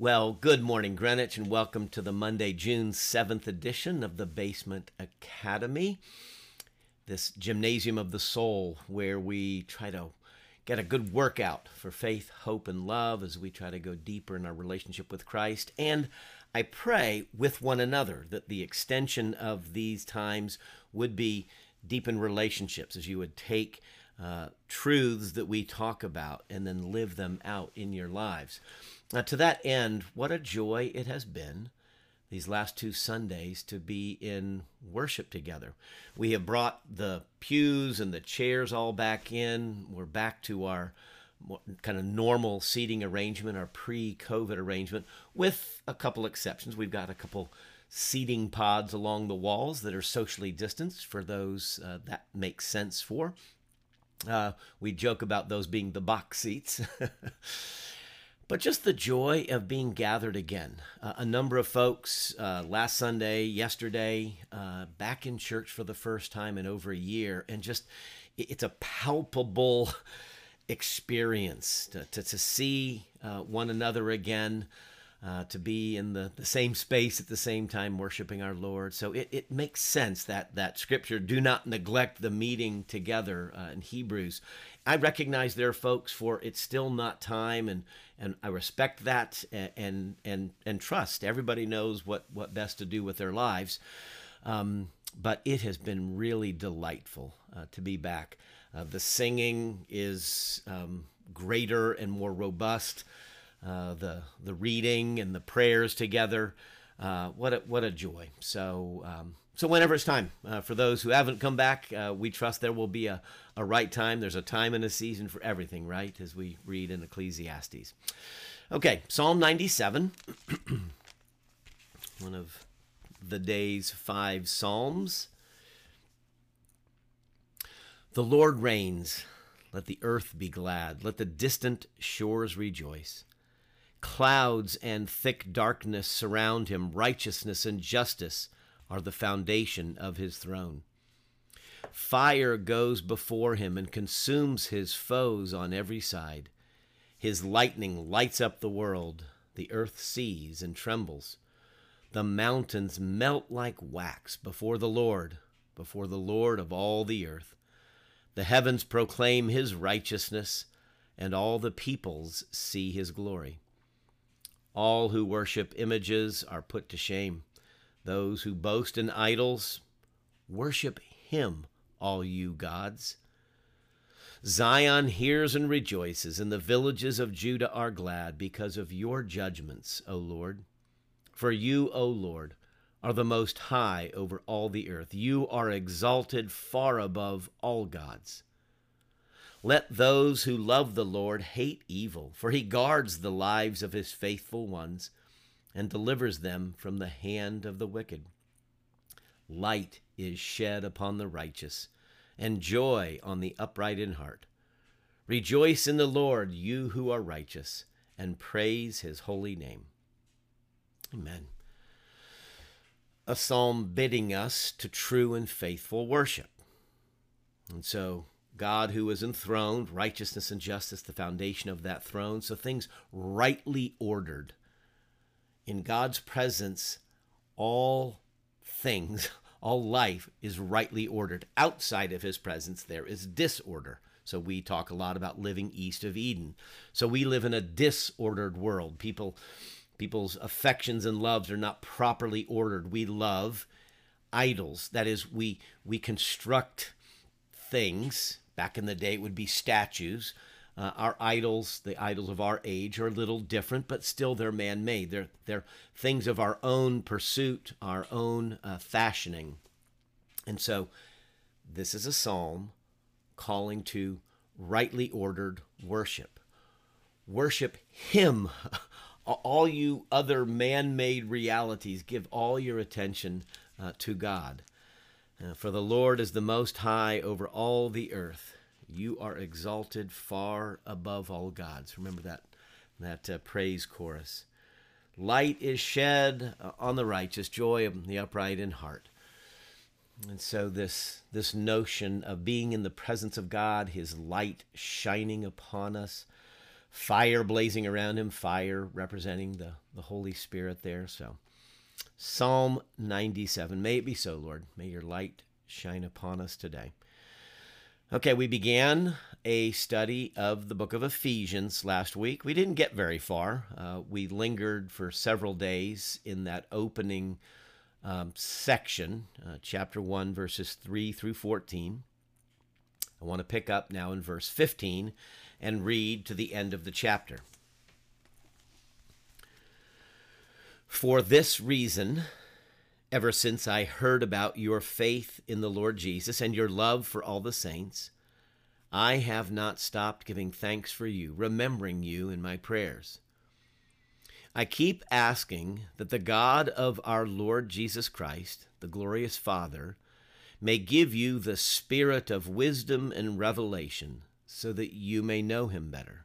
Well, good morning, Greenwich, and welcome to the Monday, June 7th edition of the Basement Academy, this gymnasium of the soul where we try to get a good workout for faith, hope, and love as we try to go deeper in our relationship with Christ. And I pray with one another that the extension of these times would be deepen relationships as you would take uh, truths that we talk about and then live them out in your lives. Uh, to that end, what a joy it has been these last two Sundays to be in worship together. We have brought the pews and the chairs all back in. We're back to our kind of normal seating arrangement, our pre COVID arrangement, with a couple exceptions. We've got a couple seating pods along the walls that are socially distanced for those uh, that makes sense for. Uh, we joke about those being the box seats. but just the joy of being gathered again. Uh, a number of folks uh, last Sunday, yesterday, uh, back in church for the first time in over a year, and just it's a palpable experience to, to, to see uh, one another again. Uh, to be in the, the same space at the same time worshiping our Lord. So it, it makes sense that that scripture, do not neglect the meeting together uh, in Hebrews. I recognize there folks for it's still not time and and I respect that and and and, and trust. Everybody knows what what best to do with their lives. Um, but it has been really delightful uh, to be back. Uh, the singing is um, greater and more robust. Uh, the the reading and the prayers together, uh, what a, what a joy! So um, so whenever it's time uh, for those who haven't come back, uh, we trust there will be a, a right time. There's a time and a season for everything, right? As we read in Ecclesiastes. Okay, Psalm 97, one of the day's five psalms. The Lord reigns. Let the earth be glad. Let the distant shores rejoice. Clouds and thick darkness surround him. Righteousness and justice are the foundation of his throne. Fire goes before him and consumes his foes on every side. His lightning lights up the world. The earth sees and trembles. The mountains melt like wax before the Lord, before the Lord of all the earth. The heavens proclaim his righteousness, and all the peoples see his glory. All who worship images are put to shame. Those who boast in idols, worship him, all you gods. Zion hears and rejoices, and the villages of Judah are glad because of your judgments, O Lord. For you, O Lord, are the most high over all the earth. You are exalted far above all gods. Let those who love the Lord hate evil, for he guards the lives of his faithful ones and delivers them from the hand of the wicked. Light is shed upon the righteous, and joy on the upright in heart. Rejoice in the Lord, you who are righteous, and praise his holy name. Amen. A psalm bidding us to true and faithful worship. And so, God, who is enthroned, righteousness and justice, the foundation of that throne, so things rightly ordered in God's presence, all things, all life is rightly ordered. Outside of his presence, there is disorder. So we talk a lot about living east of Eden. So we live in a disordered world. People people's affections and loves are not properly ordered. We love idols. That is we we construct things. Back in the day it would be statues uh, our idols, the idols of our age, are a little different, but still they're man made. They're, they're things of our own pursuit, our own uh, fashioning. And so this is a psalm calling to rightly ordered worship. Worship Him. all you other man made realities, give all your attention uh, to God. Uh, for the Lord is the most high over all the earth. You are exalted far above all gods. Remember that that uh, praise chorus. Light is shed uh, on the righteous, joy of the upright in heart. And so this this notion of being in the presence of God, his light shining upon us, fire blazing around him, fire representing the, the Holy Spirit there. So, Psalm 97. May it be so, Lord. May your light shine upon us today. Okay, we began a study of the book of Ephesians last week. We didn't get very far. Uh, we lingered for several days in that opening um, section, uh, chapter 1, verses 3 through 14. I want to pick up now in verse 15 and read to the end of the chapter. For this reason, ever since I heard about your faith in the Lord Jesus and your love for all the saints, I have not stopped giving thanks for you, remembering you in my prayers. I keep asking that the God of our Lord Jesus Christ, the glorious Father, may give you the spirit of wisdom and revelation so that you may know him better.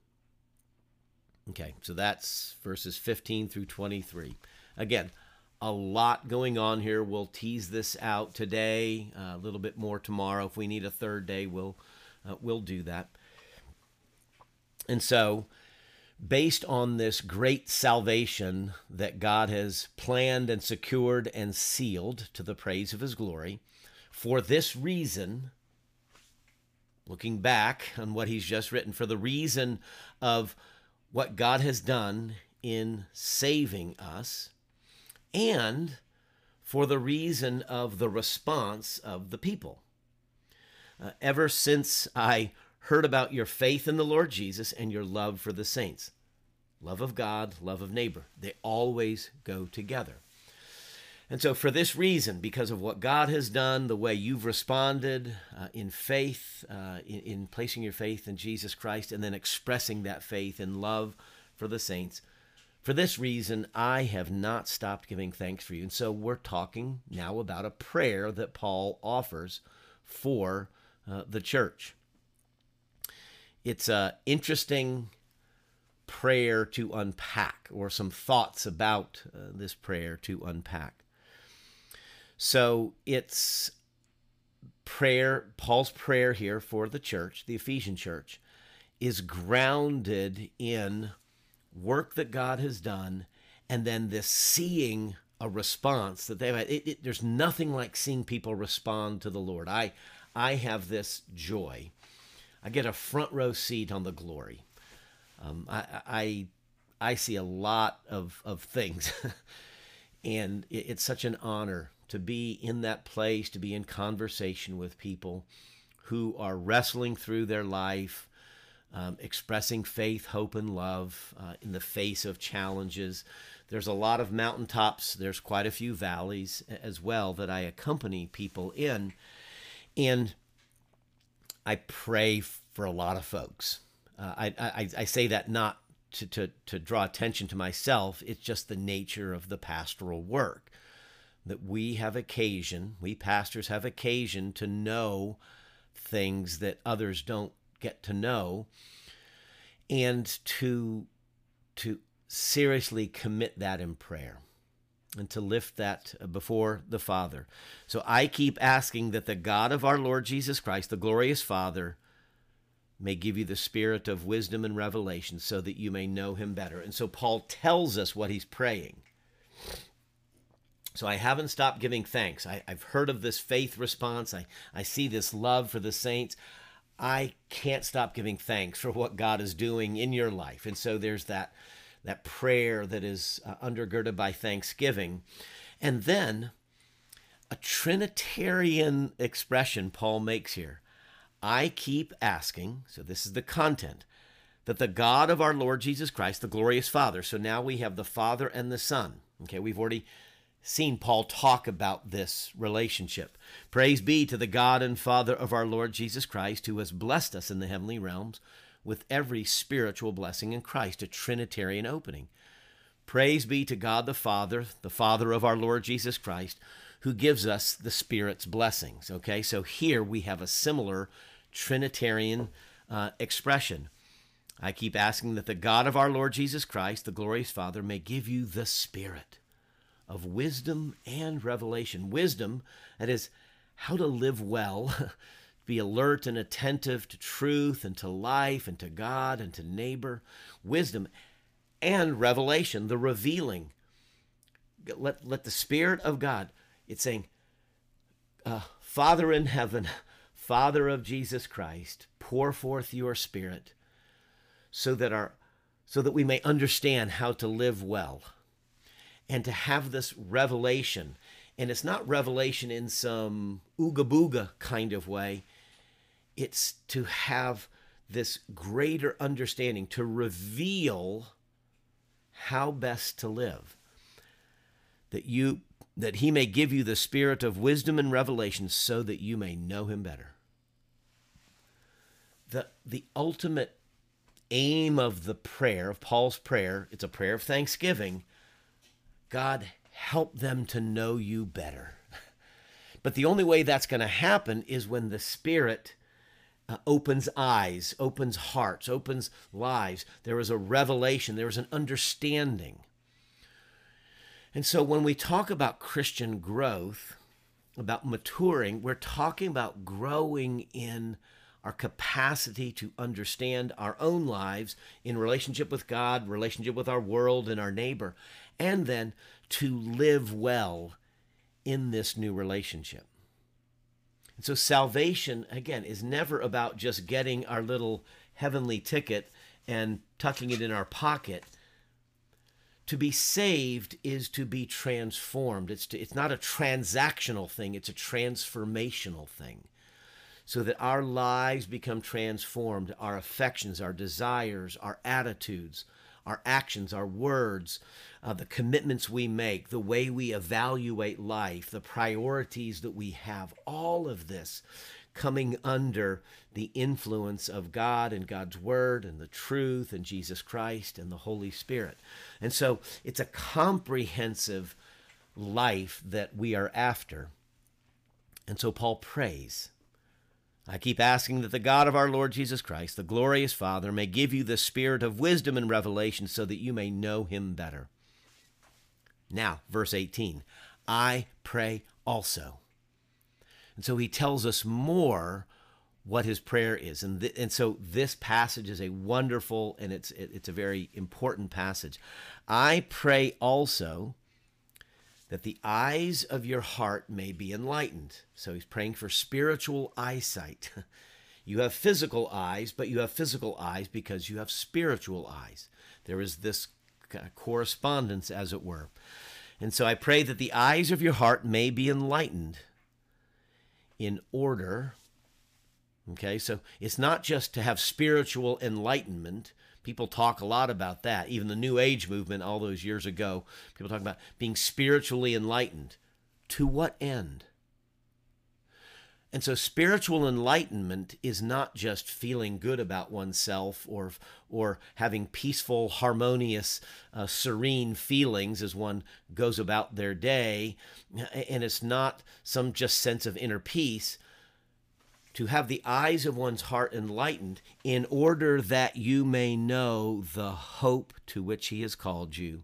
Okay, so that's verses 15 through 23. Again, a lot going on here. We'll tease this out today, uh, a little bit more tomorrow. If we need a third day, we'll uh, we'll do that. And so, based on this great salvation that God has planned and secured and sealed to the praise of His glory, for this reason, looking back on what He's just written, for the reason of what God has done in saving us and for the reason of the response of the people. Uh, ever since I heard about your faith in the Lord Jesus and your love for the saints, love of God, love of neighbor, they always go together. And so, for this reason, because of what God has done, the way you've responded uh, in faith, uh, in, in placing your faith in Jesus Christ, and then expressing that faith in love for the saints, for this reason, I have not stopped giving thanks for you. And so we're talking now about a prayer that Paul offers for uh, the church. It's an interesting prayer to unpack, or some thoughts about uh, this prayer to unpack. So it's prayer, Paul's prayer here for the church, the Ephesian church, is grounded in work that God has done, and then this seeing a response that they've had. It, it, there's nothing like seeing people respond to the Lord. I, I have this joy. I get a front row seat on the glory. Um, I, I, I see a lot of, of things, and it, it's such an honor to be in that place, to be in conversation with people who are wrestling through their life, um, expressing faith, hope, and love uh, in the face of challenges. There's a lot of mountaintops, there's quite a few valleys as well that I accompany people in. And I pray for a lot of folks. Uh, I, I, I say that not to, to, to draw attention to myself, it's just the nature of the pastoral work. That we have occasion, we pastors have occasion to know things that others don't get to know and to to seriously commit that in prayer and to lift that before the Father. So I keep asking that the God of our Lord Jesus Christ, the glorious Father, may give you the spirit of wisdom and revelation so that you may know him better. And so Paul tells us what he's praying. So I haven't stopped giving thanks. I, have heard of this faith response. I, I see this love for the saints. I can't stop giving thanks for what God is doing in your life. And so there's that that prayer that is uh, undergirded by thanksgiving. And then a Trinitarian expression Paul makes here. I keep asking, so this is the content, that the God of our Lord Jesus Christ, the glorious Father, so now we have the Father and the Son. Okay, we've already seen Paul talk about this relationship. Praise be to the God and Father of our Lord Jesus Christ, who has blessed us in the heavenly realms with every spiritual blessing in Christ, a Trinitarian opening. Praise be to God the Father, the Father of our Lord Jesus Christ, who gives us the Spirit's blessings. Okay, so here we have a similar Trinitarian uh, expression. I keep asking that the God of our Lord Jesus Christ, the glorious Father, may give you the Spirit of wisdom and revelation. Wisdom, that is, how to live well, be alert and attentive to truth and to life and to God and to neighbor. Wisdom and revelation, the revealing. Let, let the Spirit of God, it's saying, uh, Father in heaven, Father of Jesus Christ, pour forth your Spirit so that our so that we may understand how to live well and to have this revelation. And it's not revelation in some ooga booga kind of way, it's to have this greater understanding, to reveal how best to live. That you that he may give you the spirit of wisdom and revelation so that you may know him better. The the ultimate aim of the prayer, of Paul's prayer, it's a prayer of thanksgiving, God, help them to know you better. But the only way that's going to happen is when the Spirit uh, opens eyes, opens hearts, opens lives. There is a revelation, there is an understanding. And so when we talk about Christian growth, about maturing, we're talking about growing in our capacity to understand our own lives in relationship with God, relationship with our world and our neighbor, and then to live well in this new relationship. And so salvation, again, is never about just getting our little heavenly ticket and tucking it in our pocket. To be saved is to be transformed. It's, to, it's not a transactional thing, it's a transformational thing so that our lives become transformed, our affections, our desires, our attitudes, our actions, our words, uh, the commitments we make, the way we evaluate life, the priorities that we have, all of this coming under the influence of God and God's Word and the truth and Jesus Christ and the Holy Spirit. And so it's a comprehensive life that we are after. And so Paul prays I keep asking that the God of our Lord Jesus Christ, the glorious Father, may give you the spirit of wisdom and revelation so that you may know him better. Now, verse 18 I pray also. And so he tells us more what his prayer is. And, th- and so this passage is a wonderful and it's, it's a very important passage. I pray also that the eyes of your heart may be enlightened. So he's praying for spiritual eyesight. You have physical eyes, but you have physical eyes because you have spiritual eyes. There is this correspondence, as it were. And so I pray that the eyes of your heart may be enlightened in order. Okay, so it's not just to have spiritual enlightenment, People talk a lot about that. Even the New Age movement, all those years ago, people talk about being spiritually enlightened. To what end? And so spiritual enlightenment is not just feeling good about oneself or or having peaceful, harmonious, uh, serene feelings as one goes about their day, and it's not some just sense of inner peace to have the eyes of one's heart enlightened in order that you may know the hope to which he has called you,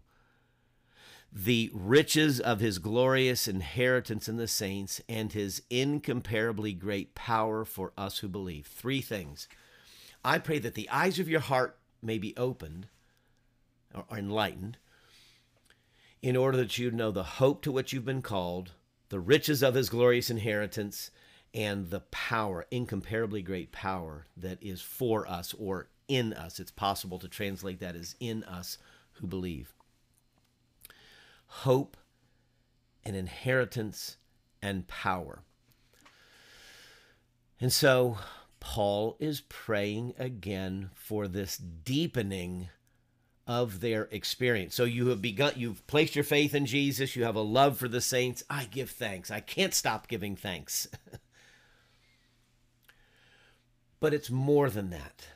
the riches of his glorious inheritance in the saints, and his incomparably great power for us who believe. Three things. I pray that the eyes of your heart may be opened or enlightened in order that you know the hope to which you've been called, the riches of his glorious inheritance, and the power, incomparably great power that is for us or in us. It's possible to translate that as in us who believe. Hope and inheritance and power. And so Paul is praying again for this deepening of their experience. So you have begun, you've placed your faith in Jesus, you have a love for the saints. I give thanks. I can't stop giving thanks. but it's more than that.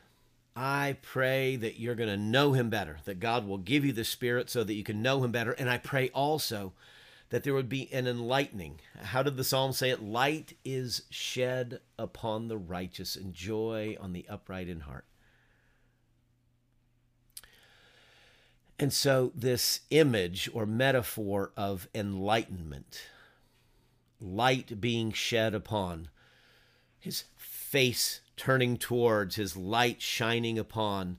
I pray that you're going to know him better, that God will give you the Spirit so that you can know him better. And I pray also that there would be an enlightening. How did the psalm say it? Light is shed upon the righteous and joy on the upright in heart. And so, this image or metaphor of enlightenment, light being shed upon, his face turning towards, his light shining upon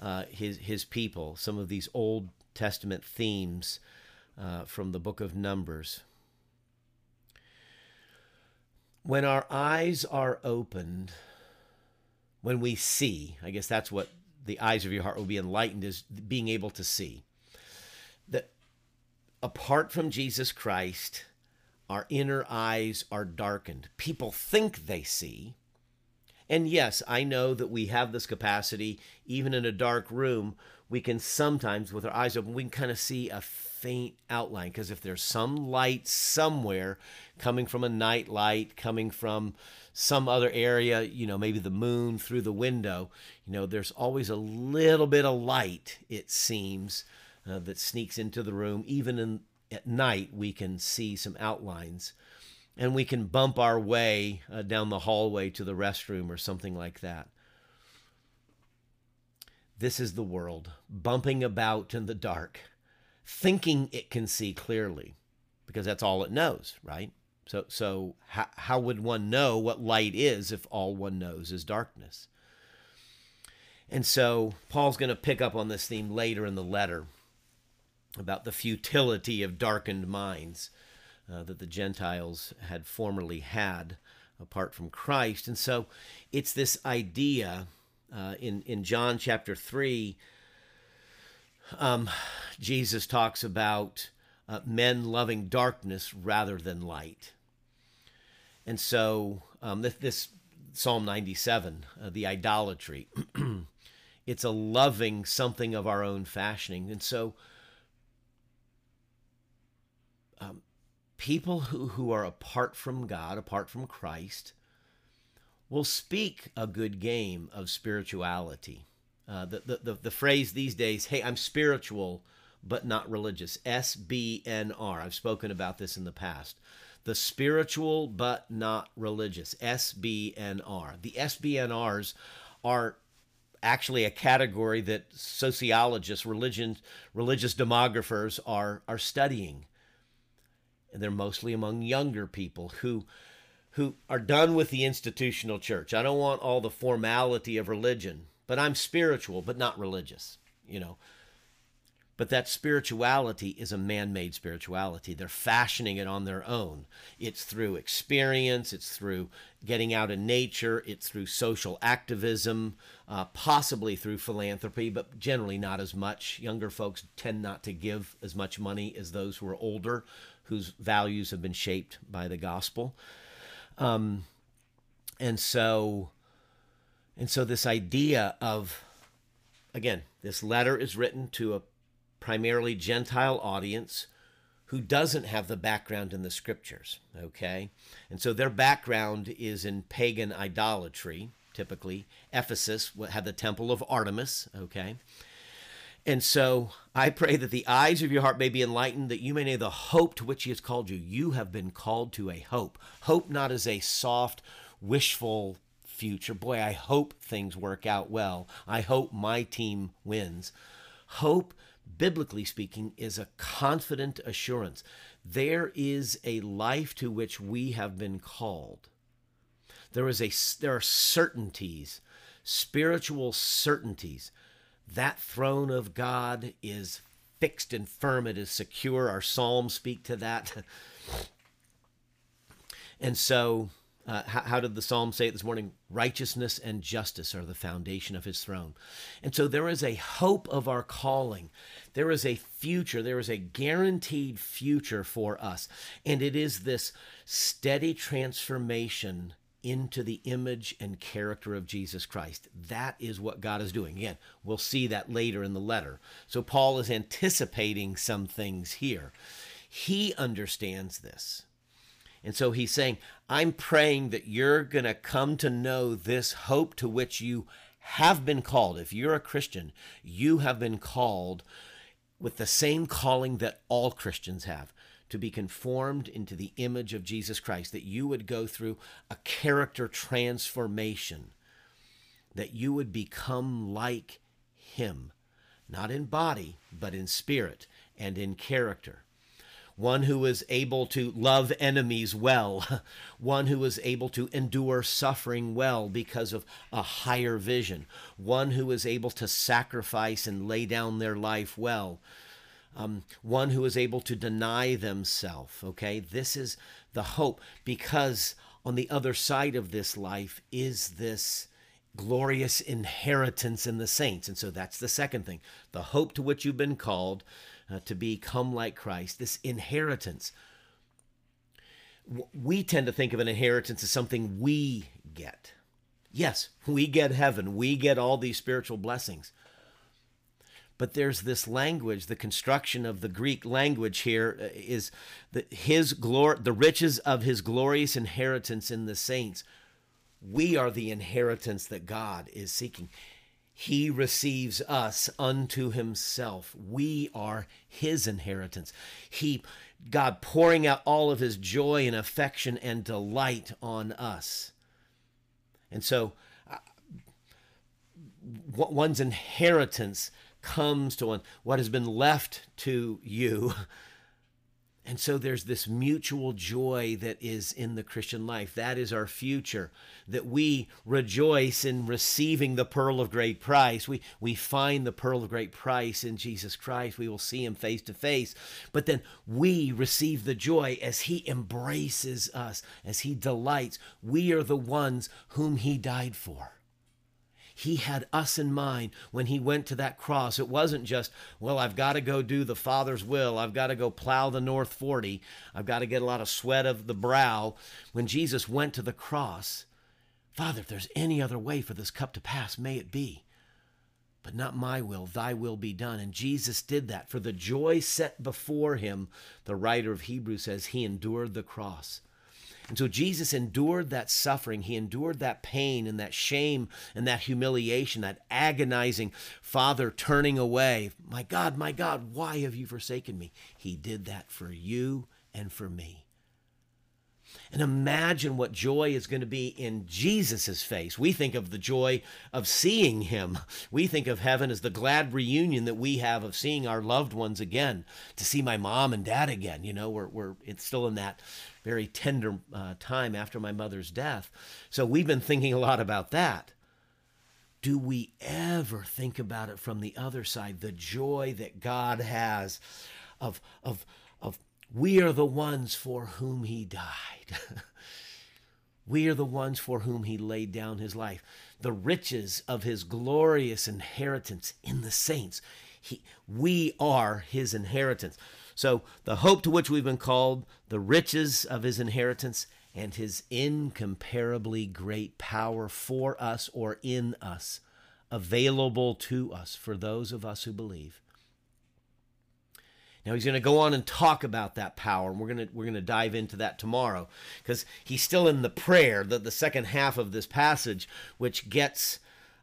uh, his, his people, some of these Old Testament themes uh, from the book of Numbers. When our eyes are opened, when we see, I guess that's what the eyes of your heart will be enlightened, is being able to see. That apart from Jesus Christ, our inner eyes are darkened. People think they see. And yes, I know that we have this capacity, even in a dark room, we can sometimes, with our eyes open, we can kind of see a faint outline because if there's some light somewhere coming from a night light, coming from some other area, you know, maybe the moon through the window, you know, there's always a little bit of light, it seems, uh, that sneaks into the room. Even in, at night, we can see some outlines and we can bump our way uh, down the hallway to the restroom or something like that. This is the world, bumping about in the dark thinking it can see clearly because that's all it knows, right? So, so how, how would one know what light is if all one knows is darkness? And so Paul's going to pick up on this theme later in the letter about the futility of darkened minds uh, that the Gentiles had formerly had apart from Christ. And so it's this idea uh, in, in John chapter 3 um, Jesus talks about uh, men loving darkness rather than light. And so um, this, this, Psalm 97, uh, the idolatry, it's a loving something of our own fashioning. And so um, people who, who are apart from God, apart from Christ, will speak a good game of spirituality. Uh, the, the, the, the phrase these days, hey, I'm spiritual but not religious. SBNR. I've spoken about this in the past. The spiritual but not religious. SBNR. The SBNRs are actually a category that sociologists, religion, religious demographers are are studying. And they're mostly among younger people who who are done with the institutional church. I don't want all the formality of religion but I'm spiritual, but not religious, you know. But that spirituality is a man made spirituality. They're fashioning it on their own. It's through experience, it's through getting out in nature, it's through social activism, uh, possibly through philanthropy, but generally not as much. Younger folks tend not to give as much money as those who are older, whose values have been shaped by the gospel. Um, and so and so, this idea of, again, this letter is written to a primarily Gentile audience who doesn't have the background in the scriptures, okay? And so their background is in pagan idolatry, typically. Ephesus had the temple of Artemis, okay? And so I pray that the eyes of your heart may be enlightened, that you may know the hope to which He has called you. You have been called to a hope. Hope not as a soft, wishful future. Boy, I hope things work out well. I hope my team wins. Hope, biblically speaking, is a confident assurance. There is a life to which we have been called. There is a there are certainties, spiritual certainties. That throne of God is fixed and firm. It is secure. Our psalms speak to that. and so Uh, how, how, did the psalm say it this morning? Righteousness and justice are the foundation of his throne. And so there is a hope of our calling. There is a future. There is a guaranteed future for us. And it is this steady transformation into the image and character of Jesus Christ. That is what God is doing. Again, we'll see that later in the letter. So Paul is anticipating some things here. He understands this. And so he's saying, I'm praying that you're going to come to know this hope to which you have been called. If you're a Christian, you have been called with the same calling that all Christians have to be conformed into the image of Jesus Christ, that you would go through a character transformation, that you would become like Him, not in body, but in spirit and in character. One who was able to love enemies well, one who was able to endure suffering well because of a higher vision, one who was able to sacrifice and lay down their life well, um, one who is able to deny themselves. Okay, this is the hope because on the other side of this life is this glorious inheritance in the saints. And so that's the second thing the hope to which you've been called uh, to become like Christ, this inheritance. We tend to think of an inheritance as something we get. Yes, we get heaven, we get all these spiritual blessings. But there's this language, the construction of the Greek language here uh, the, his glory, the riches of his glorious inheritance in the saints. We are the inheritance that God is seeking. He receives us unto himself. We are his inheritance. He God pouring out all of his joy and affection and delight on us. And so uh, one's inheritance comes to one what has been left to you And so there's this mutual joy that is in the Christian life. That is our future. That we rejoice in receiving the pearl of great price. We, we find the pearl of great price in Jesus Christ. We will see him face to face. But then we receive the joy as he embraces us, as he delights. We are the ones whom he died for. He had us in mind when he went to that cross. It wasn't just, well, I've got to go do the Father's will. I've got to go plow the North 40. I've got to get a lot of sweat of the brow. When Jesus went to the cross, Father, if there's any other way for this cup to pass, may it be. But not my will, thy will be done. And Jesus did that. For the joy set before him, the writer of Hebrews says, he endured the cross and so Jesus endured that suffering. He endured that pain and that shame and that humiliation, that agonizing Father turning away. My God, my God, why have you forsaken me? He did that for you and for me. And imagine what joy is going to be in Jesus' face. We think of the joy of seeing him. We think of heaven as the glad reunion that we have of seeing our loved ones again, to see my mom and dad again. You know, we're, we're it's still in that very tender uh, time after my mother's death. So we've been thinking a lot about that. Do we ever think about it from the other side? The joy that God has of, of, of we are the ones for whom he died. we are the ones for whom he laid down his life. The riches of his glorious inheritance in the saints. He, we are his inheritance. So, the hope to which we've been called, the riches of his inheritance, and his incomparably great power for us or in us, available to us for those of us who believe. Now he's going to go on and talk about that power, and we're going to we're going to dive into that tomorrow because he's still in the prayer, the, the second half of this passage, which gets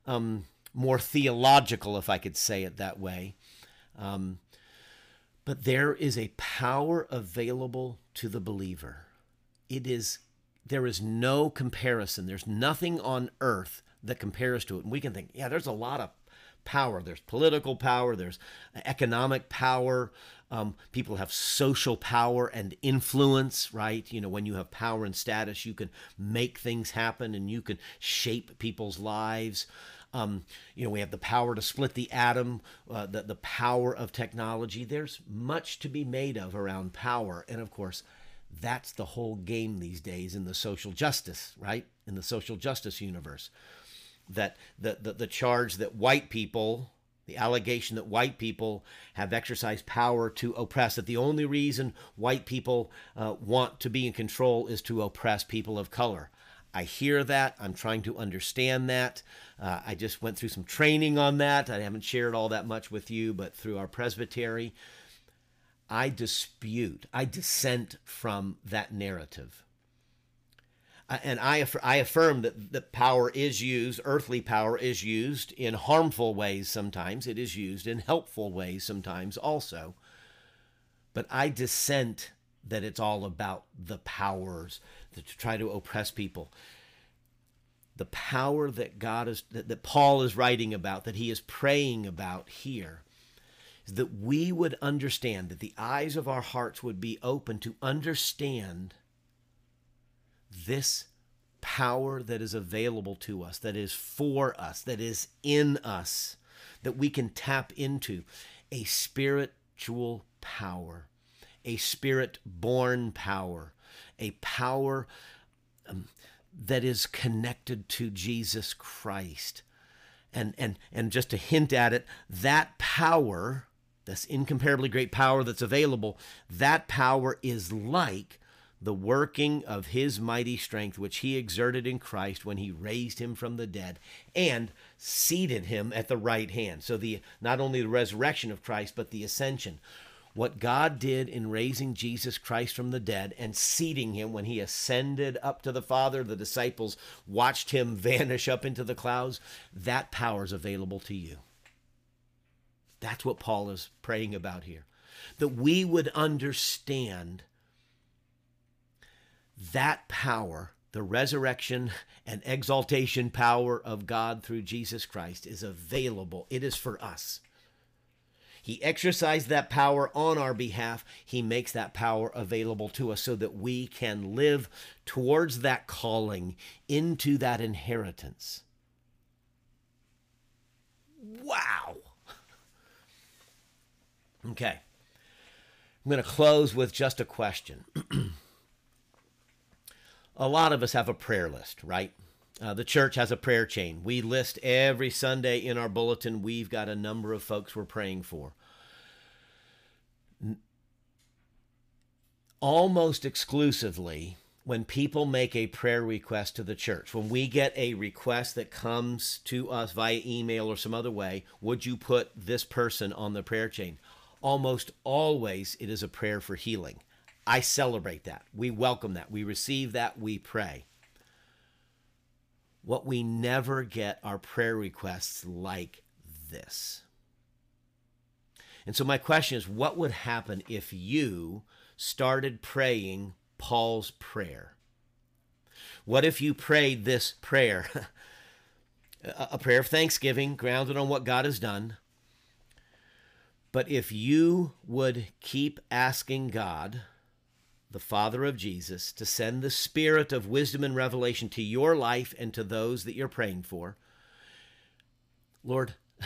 um, more theological, if I could say it that way. Um, but there is a power available to the believer. It is there is no comparison. There's nothing on earth that compares to it. And we can think, yeah, there's a lot of power. There's political power, there's economic power. Um, people have social power and influence, right? You know, when you have power and status, you can make things happen and you can shape people's lives. Um, you know, we have the power to split the atom, uh, the, the power of technology. There's much to be made of around power. And of course, That's the whole game these days in the social justice, right? In the social justice universe. That the, the, the charge that white people, the allegation that white people have exercised power to oppress, that the only reason white people uh, want to be in control is to oppress people of color. I hear that. I'm trying to understand that. Uh, I just went through some training on that. I haven't shared all that much with you, but through our presbytery, I dispute, I dissent from that narrative. And I, I affirm that, that power is used, earthly power is used in harmful ways sometimes. It is used in helpful ways sometimes also. But I dissent that it's all about the powers to try to oppress people. The power that God is that, that Paul is writing about, that he is praying about here, is that we would understand, that the eyes of our hearts would be open to understand this power that is available to us, that is for us, that is in us, that we can tap into a spiritual power, a spirit born power, a power um, that is connected to Jesus Christ. And, and, and just to hint at it, that power, this incomparably great power that's available, that power is like the working of his mighty strength, which he exerted in Christ when he raised him from the dead and seated him at the right hand. So the not only the resurrection of Christ, but the ascension what God did in raising Jesus Christ from the dead and seating him when he ascended up to the Father, the disciples watched him vanish up into the clouds, that power is available to you. That's what Paul is praying about here. That we would understand that power, the resurrection and exaltation power of God through Jesus Christ, is available. It is for us. He exercised that power on our behalf. He makes that power available to us so that we can live towards that calling into that inheritance. Wow. Okay. I'm going to close with just a question. a lot of us have a prayer list, right? Uh, the church has a prayer chain. We list every Sunday in our bulletin. We've got a number of folks we're praying for. Almost exclusively, when people make a prayer request to the church, when we get a request that comes to us via email or some other way, would you put this person on the prayer chain? Almost always, it is a prayer for healing. I celebrate that. We welcome that. We receive that. We pray. What we never get are prayer requests like this. And so, my question is what would happen if you started praying Paul's prayer? What if you prayed this prayer? a prayer of thanksgiving grounded on what God has done. But if you would keep asking God, the Father of Jesus, to send the Spirit of wisdom and revelation to your life and to those that you're praying for. Lord,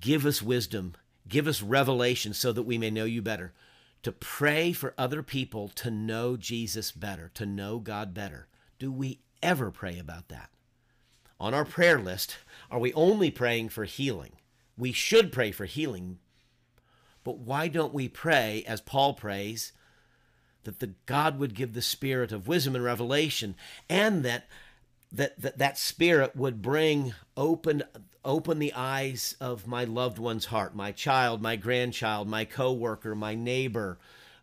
give us wisdom, give us revelation so that we may know you better. To pray for other people to know Jesus better, to know God better. Do we ever pray about that? On our prayer list, are we only praying for healing? We should pray for healing, but why don't we pray as Paul prays? That the God would give the spirit of wisdom and revelation, and that that that, that spirit would bring open open the eyes of my loved one's heart, my child, my grandchild, my coworker, my neighbor,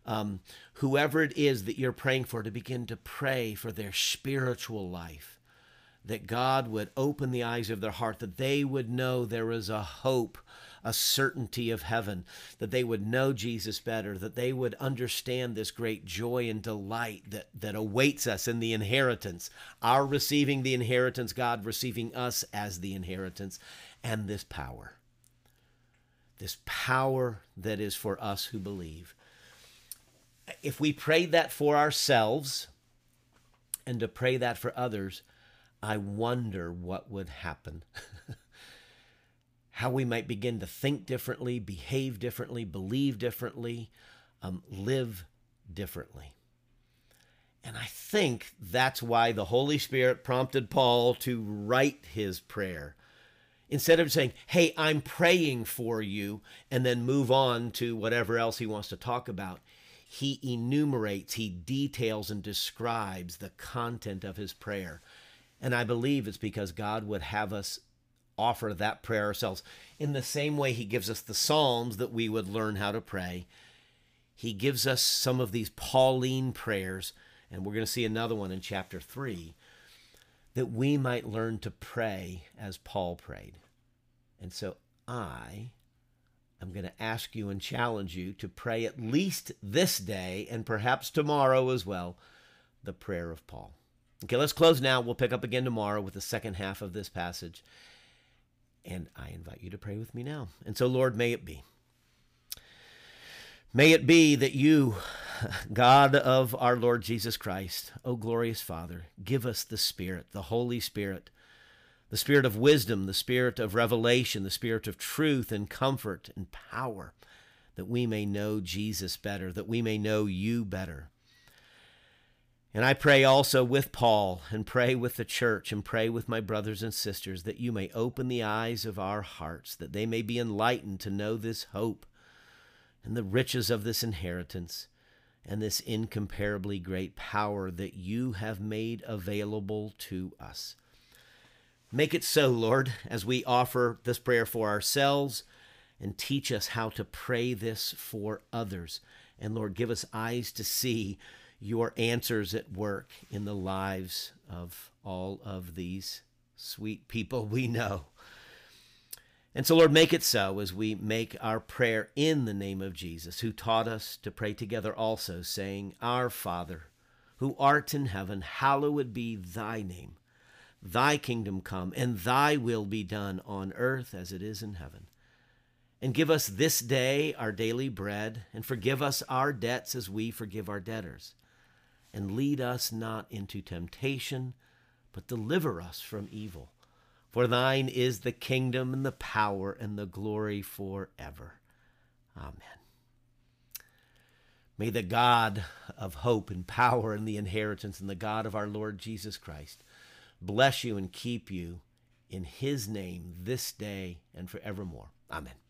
um, whoever it is that you're praying for, to begin to pray for their spiritual life. That God would open the eyes of their heart, that they would know there is a hope a certainty of heaven, that they would know Jesus better, that they would understand this great joy and delight that, that awaits us in the inheritance, our receiving the inheritance, God receiving us as the inheritance, and this power. This power that is for us who believe. If we prayed that for ourselves and to pray that for others, I wonder what would happen. how we might begin to think differently, behave differently, believe differently, um, live differently. And I think that's why the Holy Spirit prompted Paul to write his prayer. Instead of saying, Hey, I'm praying for you, and then move on to whatever else he wants to talk about, he enumerates, he details, and describes the content of his prayer. And I believe it's because God would have us offer that prayer ourselves. In the same way he gives us the Psalms that we would learn how to pray, he gives us some of these Pauline prayers, and we're going to see another one in chapter 3, that we might learn to pray as Paul prayed. And so I am going to ask you and challenge you to pray at least this day and perhaps tomorrow as well the prayer of Paul. Okay, let's close now. We'll pick up again tomorrow with the second half of this passage. And I invite you to pray with me now. And so, Lord, may it be. May it be that you, God of our Lord Jesus Christ, O glorious Father, give us the Spirit, the Holy Spirit, the Spirit of wisdom, the Spirit of revelation, the Spirit of truth and comfort and power, that we may know Jesus better, that we may know you better. And I pray also with Paul and pray with the church and pray with my brothers and sisters that you may open the eyes of our hearts, that they may be enlightened to know this hope and the riches of this inheritance and this incomparably great power that you have made available to us. Make it so, Lord, as we offer this prayer for ourselves and teach us how to pray this for others. And Lord, give us eyes to see your answers at work in the lives of all of these sweet people we know. And so, Lord, make it so as we make our prayer in the name of Jesus, who taught us to pray together also, saying, Our Father, who art in heaven, hallowed be thy name. Thy kingdom come, and thy will be done on earth as it is in heaven. And give us this day our daily bread, and forgive us our debts as we forgive our debtors and lead us not into temptation, but deliver us from evil. For thine is the kingdom and the power and the glory forever. Amen. May the God of hope and power and the inheritance and the God of our Lord Jesus Christ bless you and keep you in his name this day and forevermore. Amen.